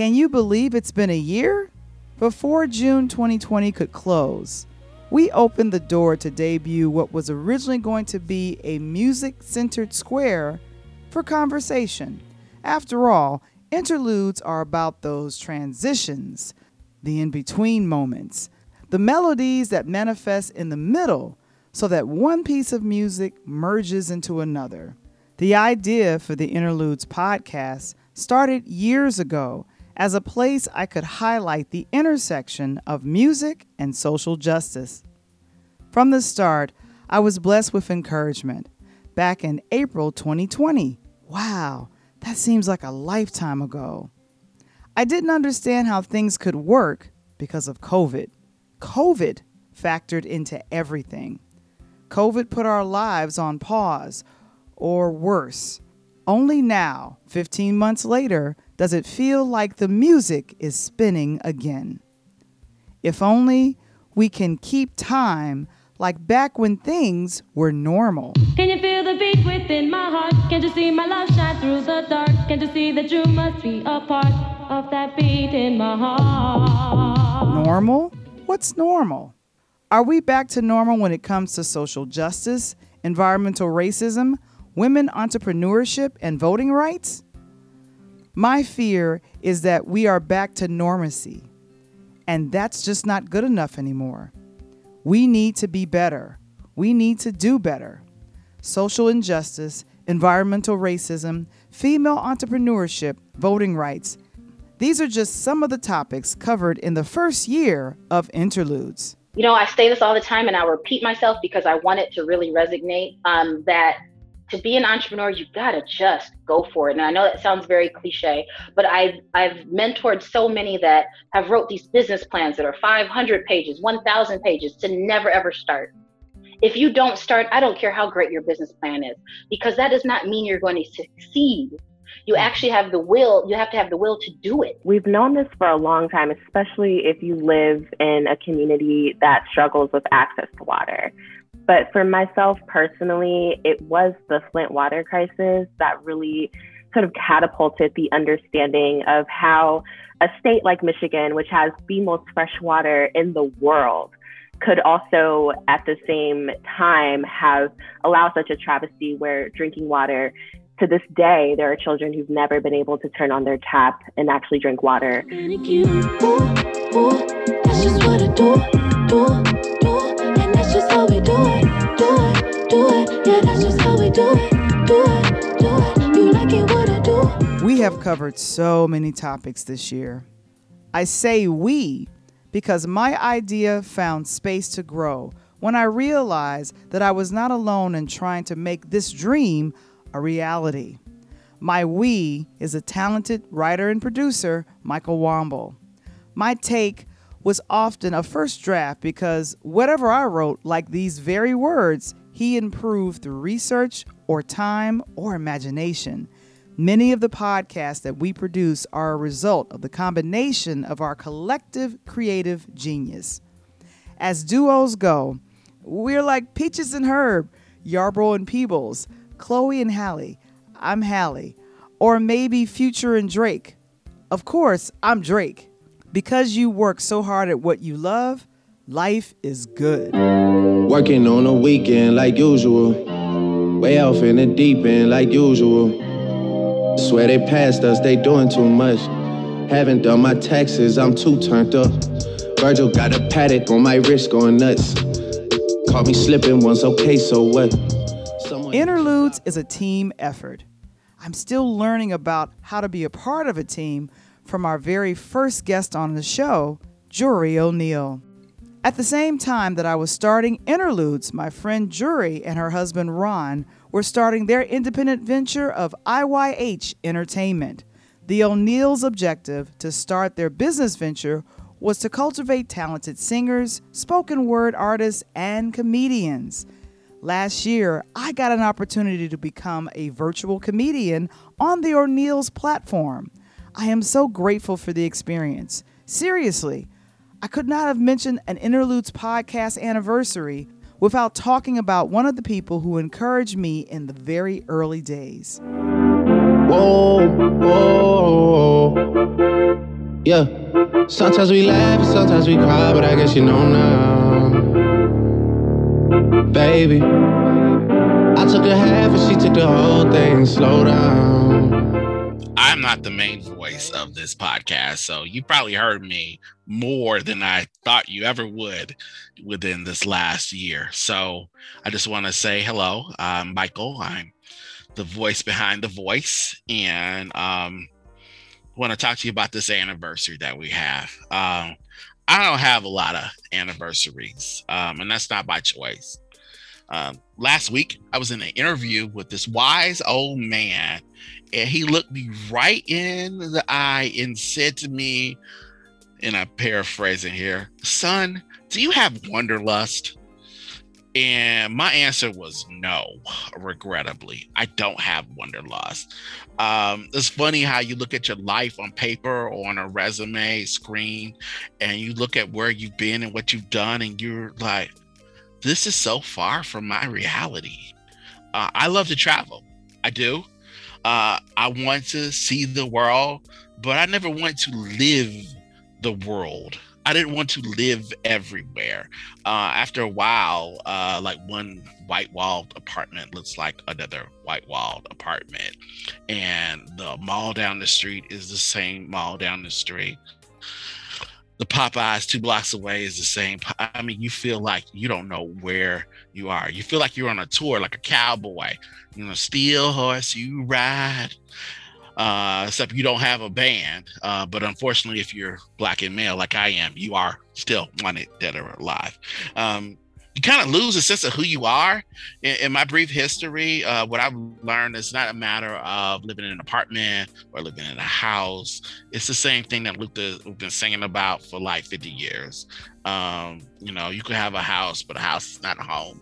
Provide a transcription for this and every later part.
Can you believe it's been a year? Before June 2020 could close, we opened the door to debut what was originally going to be a music centered square for conversation. After all, interludes are about those transitions, the in between moments, the melodies that manifest in the middle so that one piece of music merges into another. The idea for the Interludes podcast started years ago as a place I could highlight the intersection of music and social justice. From the start, I was blessed with encouragement. Back in April 2020, wow, that seems like a lifetime ago. I didn't understand how things could work because of COVID. COVID factored into everything. COVID put our lives on pause, or worse. Only now, 15 months later, does it feel like the music is spinning again. If only we can keep time like back when things were normal. Can you feel the beat within my heart? Can't you see my love shine through the dark? Can't you see that you must be a part of that beat in my heart? Normal? What's normal? Are we back to normal when it comes to social justice, environmental racism, women entrepreneurship, and voting rights? My fear is that we are back to normacy, and that's just not good enough anymore. We need to be better. We need to do better. Social injustice, environmental racism, female entrepreneurship, voting rights. These are just some of the topics covered in the first year of Interludes you know, I say this all the time and I repeat myself because I want it to really resonate um, that to be an entrepreneur, you gotta just go for it. And I know that sounds very cliche, but I've I've mentored so many that have wrote these business plans that are 500 pages, 1,000 pages to never ever start. If you don't start, I don't care how great your business plan is, because that does not mean you're going to succeed you actually have the will you have to have the will to do it we've known this for a long time especially if you live in a community that struggles with access to water but for myself personally it was the flint water crisis that really sort of catapulted the understanding of how a state like michigan which has the most fresh water in the world could also at the same time have allowed such a travesty where drinking water to this day, there are children who've never been able to turn on their tap and actually drink water. We have covered so many topics this year. I say we because my idea found space to grow when I realized that I was not alone in trying to make this dream a reality. My we is a talented writer and producer, Michael Wamble. My take was often a first draft because whatever I wrote, like these very words, he improved through research or time or imagination. Many of the podcasts that we produce are a result of the combination of our collective creative genius. As duos go, we're like Peaches and Herb, Yarbrough and Peebles, Chloe and Halle. I'm Halle. Or maybe Future and Drake. Of course, I'm Drake. Because you work so hard at what you love, life is good. Working on a weekend like usual. Way off in the deep end like usual. Swear they passed us, they doing too much. Haven't done my taxes, I'm too turned up. Virgil got a Patek on my wrist going nuts. Caught me slipping once, okay, so what? Interludes is a team effort. I'm still learning about how to be a part of a team from our very first guest on the show, Jury O'Neill. At the same time that I was starting Interludes, my friend Jury and her husband Ron were starting their independent venture of IYH Entertainment. The O'Neill's objective to start their business venture was to cultivate talented singers, spoken word artists, and comedians. Last year, I got an opportunity to become a virtual comedian on the O'Neill's platform. I am so grateful for the experience. Seriously, I could not have mentioned an Interludes podcast anniversary without talking about one of the people who encouraged me in the very early days. Whoa, whoa. Yeah. Sometimes we laugh, sometimes we cry, but I guess you know now. Baby, I took a half and she took the whole thing. Slow down. I'm not the main voice of this podcast, so you probably heard me more than I thought you ever would within this last year. So I just want to say hello. I'm Michael. I'm the voice behind the voice, and um, want to talk to you about this anniversary that we have. Um, I don't have a lot of anniversaries, um, and that's not by choice. Um, last week, I was in an interview with this wise old man, and he looked me right in the eye and said to me, and I'm paraphrasing here, son, do you have wanderlust? And my answer was no, regrettably. I don't have wanderlust. Um, it's funny how you look at your life on paper or on a resume screen and you look at where you've been and what you've done, and you're like, this is so far from my reality. Uh, I love to travel. I do. Uh, I want to see the world, but I never want to live the world. I didn't want to live everywhere. Uh, after a while, uh, like one white walled apartment looks like another white walled apartment, and the mall down the street is the same mall down the street. The Popeyes two blocks away is the same. I mean, you feel like you don't know where you are. You feel like you're on a tour, like a cowboy. You know, steel horse you ride uh, except you don't have a band. Uh, but unfortunately, if you're black and male like I am, you are still wanted dead or alive. Um, you kind of lose a sense of who you are. In, in my brief history, uh, what I've learned is not a matter of living in an apartment or living in a house. It's the same thing that Luther has been singing about for like 50 years. Um, you know, you could have a house, but a house is not a home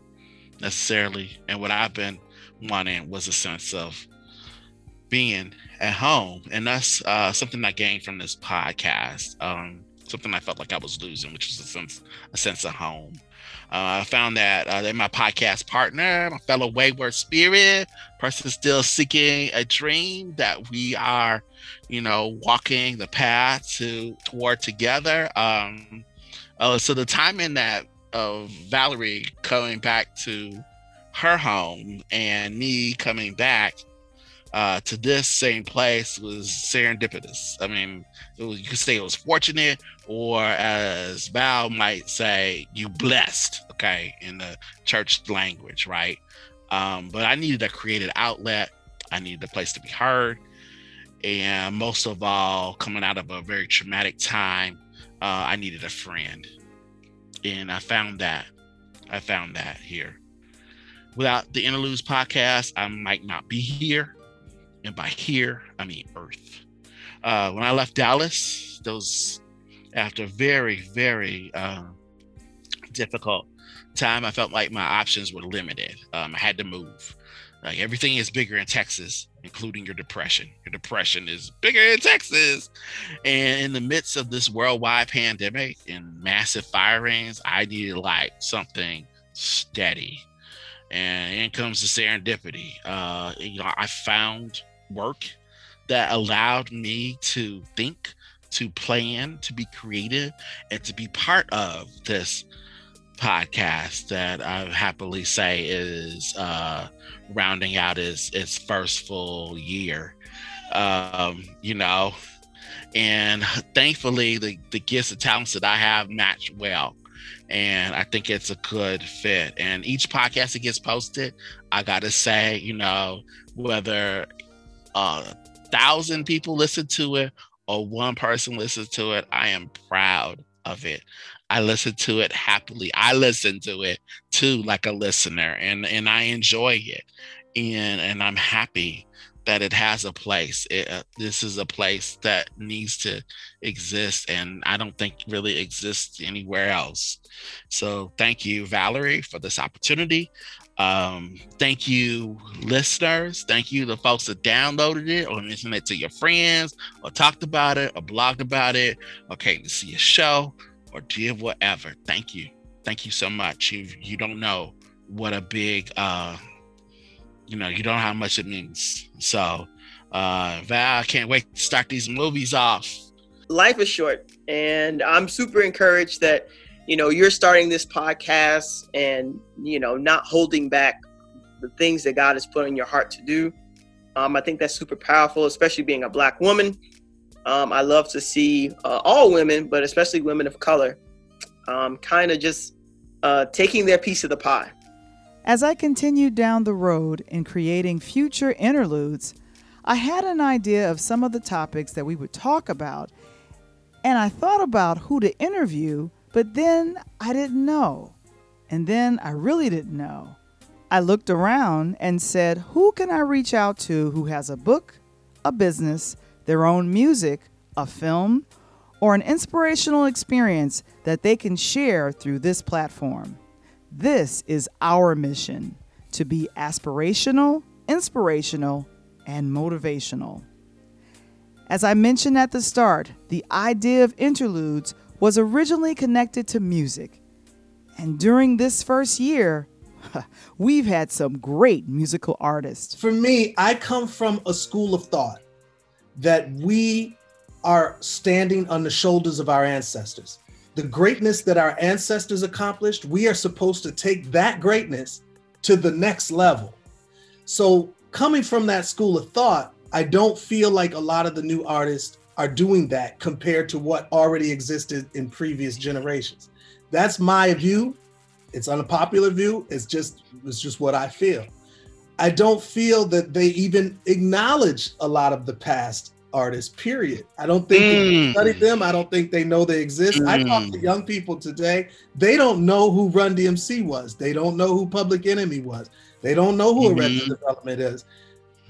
necessarily. And what I've been wanting was a sense of being at home, and that's uh, something I gained from this podcast. Um, something I felt like I was losing, which was a sense a sense of home. Uh, I found that uh, they're my podcast partner, my fellow wayward spirit, person still seeking a dream that we are, you know, walking the path to toward together. Um, uh, so the timing that of Valarie coming back to her home and me coming back uh, to this same place was serendipitous. I mean, was, you could say it was fortunate, or as Val might say, you blessed, okay, in the church language, right? Um, but I needed a creative outlet. I needed a place to be heard. And most of all, coming out of a very traumatic time, uh, I needed a friend. And I found that. I found that here. Without the Interludes podcast, I might not be here and by here, I mean Earth. Uh, when I left Dallas, those after very, very uh, difficult time, I felt like my options were limited. Um, I had to move. Like everything is bigger in Texas, including your depression. Your depression is bigger in Texas. And in the midst of this worldwide pandemic and massive firings, I needed like something steady. And in comes the serendipity. Uh, you know, I found work that allowed me to think, to plan, to be creative, and to be part of this podcast that I happily say is uh, rounding out its its first full year. Um, you know, and thankfully the the gifts and talents that I have match well. And I think it's a good fit. And each podcast that gets posted, I gotta say, you know, whether a thousand people listen to it or one person listens to it, I am proud of it. I listen to it happily. I listen to it too, like a listener, and and I enjoy it, and and I'm happy that it has a place. It, uh, this is a place that needs to exist, and I don't think really exists anywhere else. So thank you, Valarie, for this opportunity. Um, thank you, listeners. Thank you, the folks that downloaded it or mentioned it to your friends or talked about it or blogged about it or came to see a show or did whatever. Thank you. Thank you so much. You you don't know what a big uh you know, you don't know how much it means. So uh Val, I can't wait to start these movies off. life is short, and I'm super encouraged that you know you're starting this podcast and you know not holding back the things that God has put in your heart to do. Um, I think that's super powerful, especially being a black woman. Um, I love to see uh, all women, but especially women of color, um, kind of just uh, taking their piece of the pie. As I continued down the road in creating future interludes, I had an idea of some of the topics that we would talk about, and I thought about who to interview, but then I didn't know. And then I really didn't know. I looked around and said, Who can I reach out to who has a book, a business, their own music, a film, or an inspirational experience that they can share through this platform? This is our mission to be aspirational, inspirational, and motivational. As I mentioned at the start, the idea of interludes was originally connected to music. And during this first year, we've had some great musical artists. For me, I come from a school of thought that we are standing on the shoulders of our ancestors. The greatness that our ancestors accomplished, we are supposed to take that greatness to the next level. So, coming from that school of thought, I don't feel like a lot of the new artists are doing that compared to what already existed in previous generations. That's my view. It's unpopular view. It's just it's just what I feel. I don't feel that they even acknowledge a lot of the past artists, period. I don't think mm. they study them. I don't think they know they exist. Mm. I talk to mm. young people today. They don't know who Run DMC was. They don't know who Public Enemy was. They don't know who mm-hmm. Arrested Development is.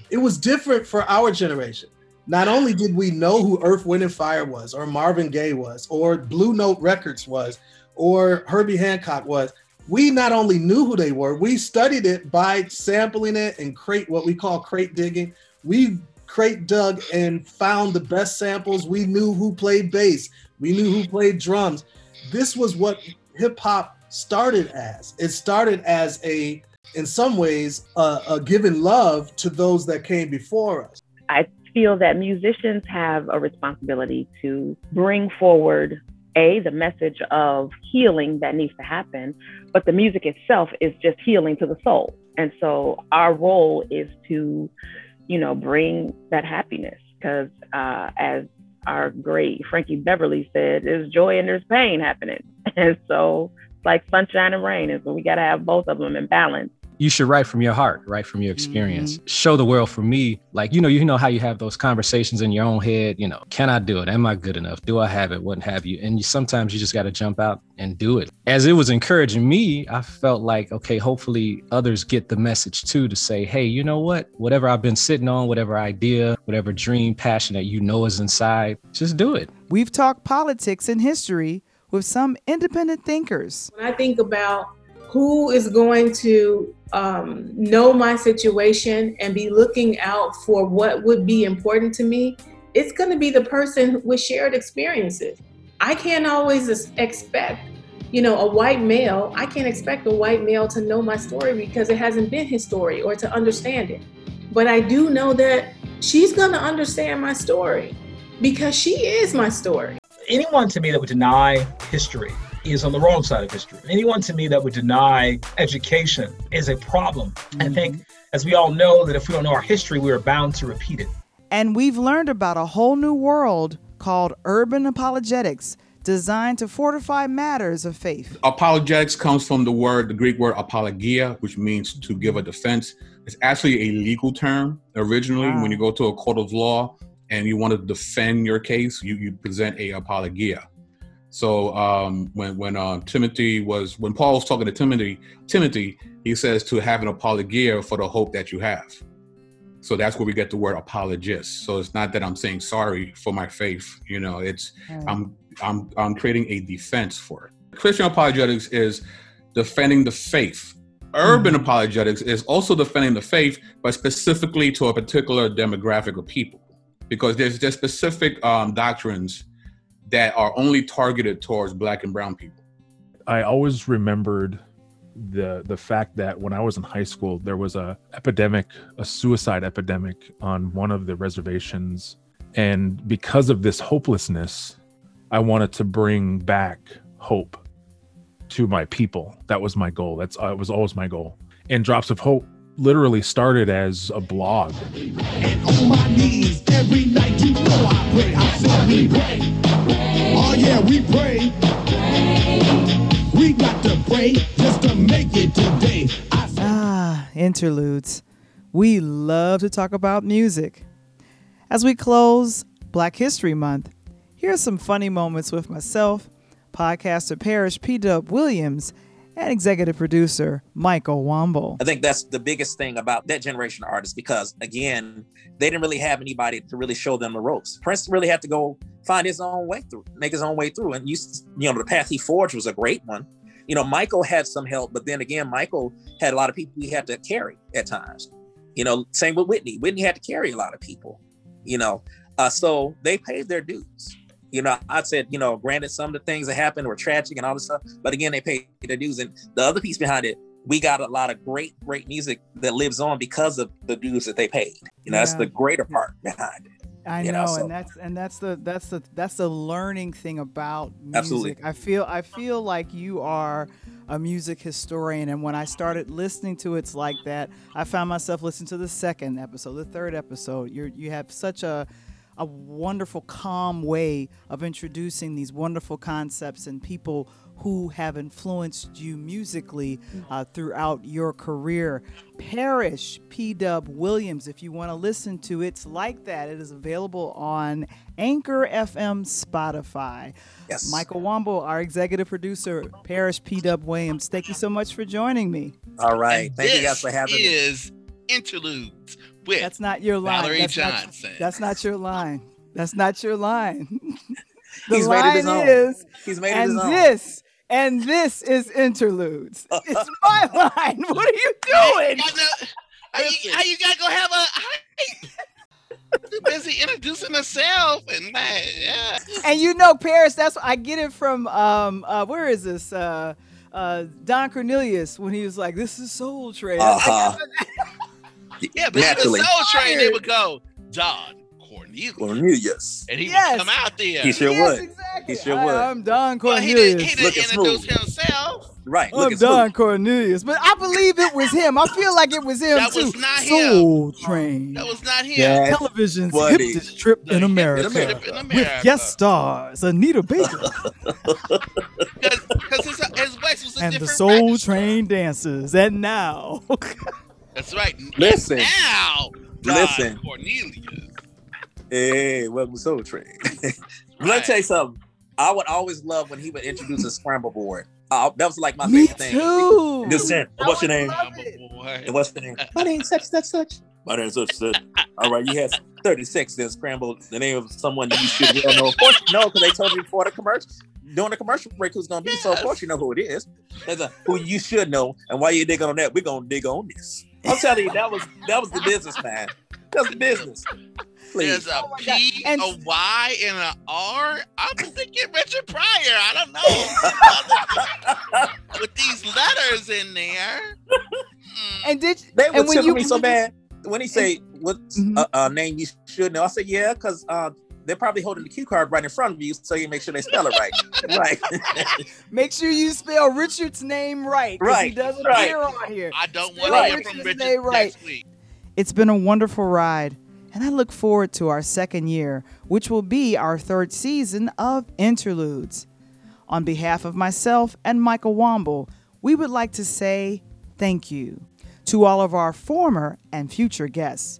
It was different for our generation. Not only did we know who Earth, Wind, and Fire was, or Marvin Gaye was, or Blue Note Records was, or Herbie Hancock was, we not only knew who they were, we studied it by sampling it and crate what we call crate digging. We crate dug and found the best samples. We knew who played bass. We knew who played drums. This was what hip hop started as. It started as a, in some ways, a, giving love to those that came before us. I feel that musicians have a responsibility to bring forward a the message of healing that needs to happen but the music itself is just healing to the soul and so our role is to you know, bring that happiness. Because uh, as our great Frankie Beverly said, there's joy and there's pain happening. And so it's like sunshine and rain. And so we got to have both of them in balance you should write from your heart, write from your experience. Mm-hmm. Show the world for me, like you know, you know how you have those conversations in your own head. You know, can I do it? Am I good enough? Do I have it? What have you? And you, sometimes you just got to jump out and do it. As it was encouraging me, I felt like okay, hopefully others get the message too to say, hey, you know what? Whatever I've been sitting on, whatever idea, whatever dream, passion that you know is inside, just do it. We've talked politics and history with some independent thinkers. When I think about who is going to um, know my situation and be looking out for what would be important to me, it's going to be the person with shared experiences. I can't always expect, you know, a white male, I can't expect a white male to know my story because it hasn't been his story or to understand it. But I do know that she's going to understand my story because she is my story. Anyone to me that would deny history is on the wrong side of history. Anyone to me that would deny education is a problem. Mm-hmm. I think, as we all know, that if we don't know our history, we are bound to repeat it. And we've learned about a whole new world called urban apologetics designed to fortify matters of faith. Apologetics comes from the word, the Greek word apologia, which means to give a defense. It's actually a legal term originally. Wow. When you go to a court of law and you want to defend your case, you, you present a apologia. So um, when when uh, Timothy was when Paul was talking to Timothy, Timothy, he says to have an apologia for the hope that you have. So that's where we get the word apologist. So it's not that I'm saying sorry for my faith. You know, it's. I'm I'm I'm creating a defense for it. Christian apologetics is defending the faith. Urban mm. apologetics is also defending the faith, but specifically to a particular demographic of people, because there's there's specific um, doctrines that are only targeted towards black and brown people. I always remembered the the fact that when I was in high school, there was a epidemic, a suicide epidemic on one of the reservations And because of this hopelessness, I wanted to bring back hope to my people. That was my goal. That's uh, was always my goal. And Drops of Hope literally started as a blog. on my knees every night. You know I pray. I pray. Oh yeah, we pray. We got to pray just to make it today. Ah, interludes. We love to talk about music. As we close Black History Month, here are some funny moments with myself, podcaster Parrish P. Dub Williams, and executive producer Michael Wamble. I think that's the biggest thing about that generation of artists because again, they didn't really have anybody to really show them the ropes. Prince really had to go find his own way through, make his own way through. And you, you know, the path he forged was a great one. You know, Michael had some help, but then again, Michael had a lot of people he had to carry at times. You know, same with Whitney. Whitney had to carry a lot of people. You know, uh, so they paid their dues. You know, I said, you know, granted, some of the things that happened were tragic and all this stuff, but again, they paid their dues. And the other piece behind it, we got a lot of great, great music that lives on because of the dues that they paid. You know, that's the greater part behind it. I you know, know, so- and that's and that's the that's the that's the learning thing about music. Absolutely. I feel I feel like you are a music historian, and when I started listening to it's like that, I found myself listening to the second episode, the third episode. You you have such a a wonderful, calm way of introducing these wonderful concepts and people who have influenced you musically uh, throughout your career. Parish P. Dub Williams, if you want to listen to It's Like That, it is available on Anchor FM Spotify. Yes. Michael Wamble, our executive producer, Parish P. Dub Williams, thank you so much for joining me. All right. Thank you guys for having me. is interludes with That's not your line. Valarie that's Johnson. Not, that's not your line. That's not your line. the He's made it line his own. is, He's made it and his own. this, and this is interludes. it's my line. What are you doing? How you, how you gotta go have a hype? Too busy introducing herself and man, yeah. and you know Paris. That's what I get it from um uh where is this uh uh Don Cornelius when he was like this is Soul Train. Uh-huh. Yeah, but Naturally. in the Soul Train, they would go Don Cornelius, Cornelius. and he Yes. would come out there. He sure Yes, would. exactly. He sure Hi, would. I'm Don Well, he Cornelius. didn't, he didn't introduce smooth. himself. Right. I'm Don smooth. Cornelius, but I believe it was him. I feel like it was him That too. was not him. Soul Train. That was not him. Yeah. Television's Buddy. hippest trip in America. Trip in With guest stars Anita Baker Because his, his voice was a and the Soul register. Train dancers. And now, That's right. Listen. Now, Don Listen. Cornelius. Hey, welcome to Soul Train. Let me Right. tell you something. I would always love when he would introduce a scramble board. Uh, that was like my me favorite thing. too. Listen, what's your name? I'm boy. And what's your name? My name's such such such. My name's such such. All right, you had 36 then scrambled the name of someone you should well know. Of course, you know, because they told you before the commercial. During the commercial break, who's gonna be? So of Yes. course you know who it is. There's a who you should know. And while you dig on that, we're gonna dig on this. I'm telling you, that was that was the business, man. That's the business. Please. There's a Oh my P, And- a Y, and a R. I'm thinking Richard Pryor. I don't know. With these letters in there. Mm. And did They and would when tickle you me so bad when he say what Mhm. uh, uh, name you should know. I said yeah, because uh, they're probably holding the cue card right in front of you, so you make sure they spell it right. right. make sure you spell Richard's name right, 'cause He Right, doesn't right. appear on here. I don't Spell want to hear Richard's from Richard name right. next week. It's been a wonderful ride, and I look forward to our second year, which will be our third season of Interludes. On behalf of myself and Michael Wamble, we would like to say thank you to all of our former and future guests,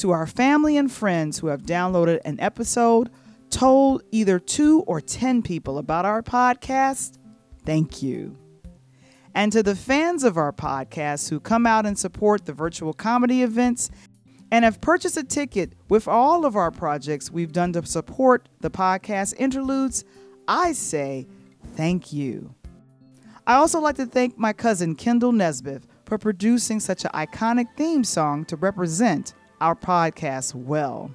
to our family and friends who have downloaded an episode, told either two or ten people about our podcast. Thank you. And to the fans of our podcast who come out and support the virtual comedy events and have purchased a ticket with all of our projects we've done to support the podcast interludes, I say thank you. I also like to thank my cousin Kendall Nesbitt for producing such an iconic theme song to represent our podcast well.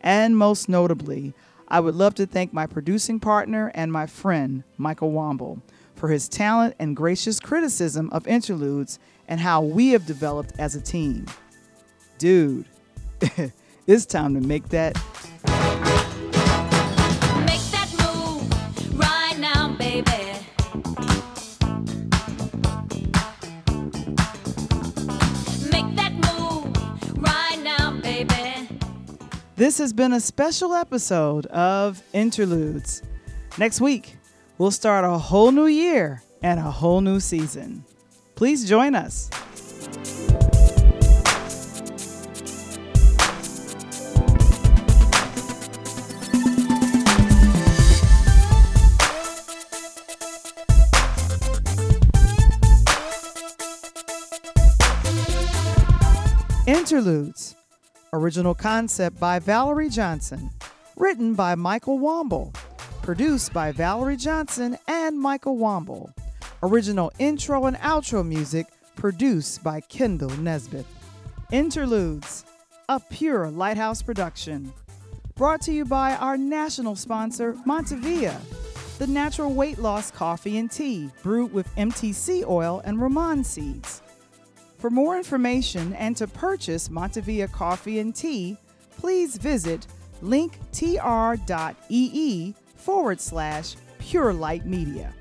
And most notably, I would love to thank my producing partner and my friend, Michael Wamble, for his talent and gracious criticism of interludes and how we have developed as a team. Dude, it's time to make that This has been a special episode of Interludes. Next week, we'll start a whole new year and a whole new season. Please join us. Interludes. Original concept by Valarie Johnson. Written by Michael Wamble. Produced by Valarie Johnson and Michael Wamble. Original intro and outro music produced by Kendall Nesbitt. Interludes. A pure Lighthouse production. Brought to you by our national sponsor, Montevia, the natural weight loss coffee and tea brewed with MTC oil and Ramon seeds. For more information and to purchase Montevia coffee and tea, please visit linktr.ee forward slash Pure Light Media.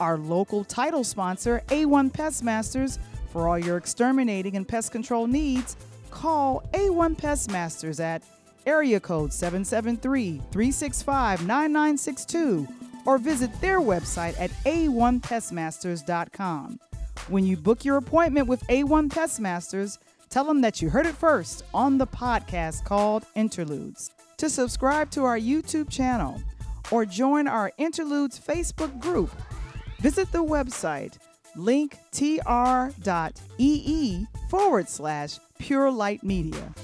Our local title sponsor, A1 Pest Masters, for all your exterminating and pest control needs, call A1 Pest Masters at area code 773 365 9962 or visit their website at a1pestmasters.com. When you book your appointment with A1 Pest Masters, tell them that you heard it first on the podcast called Interludes. To subscribe to our YouTube channel or join our Interludes Facebook group, visit the website linktr.ee forward slash Pure Light Media.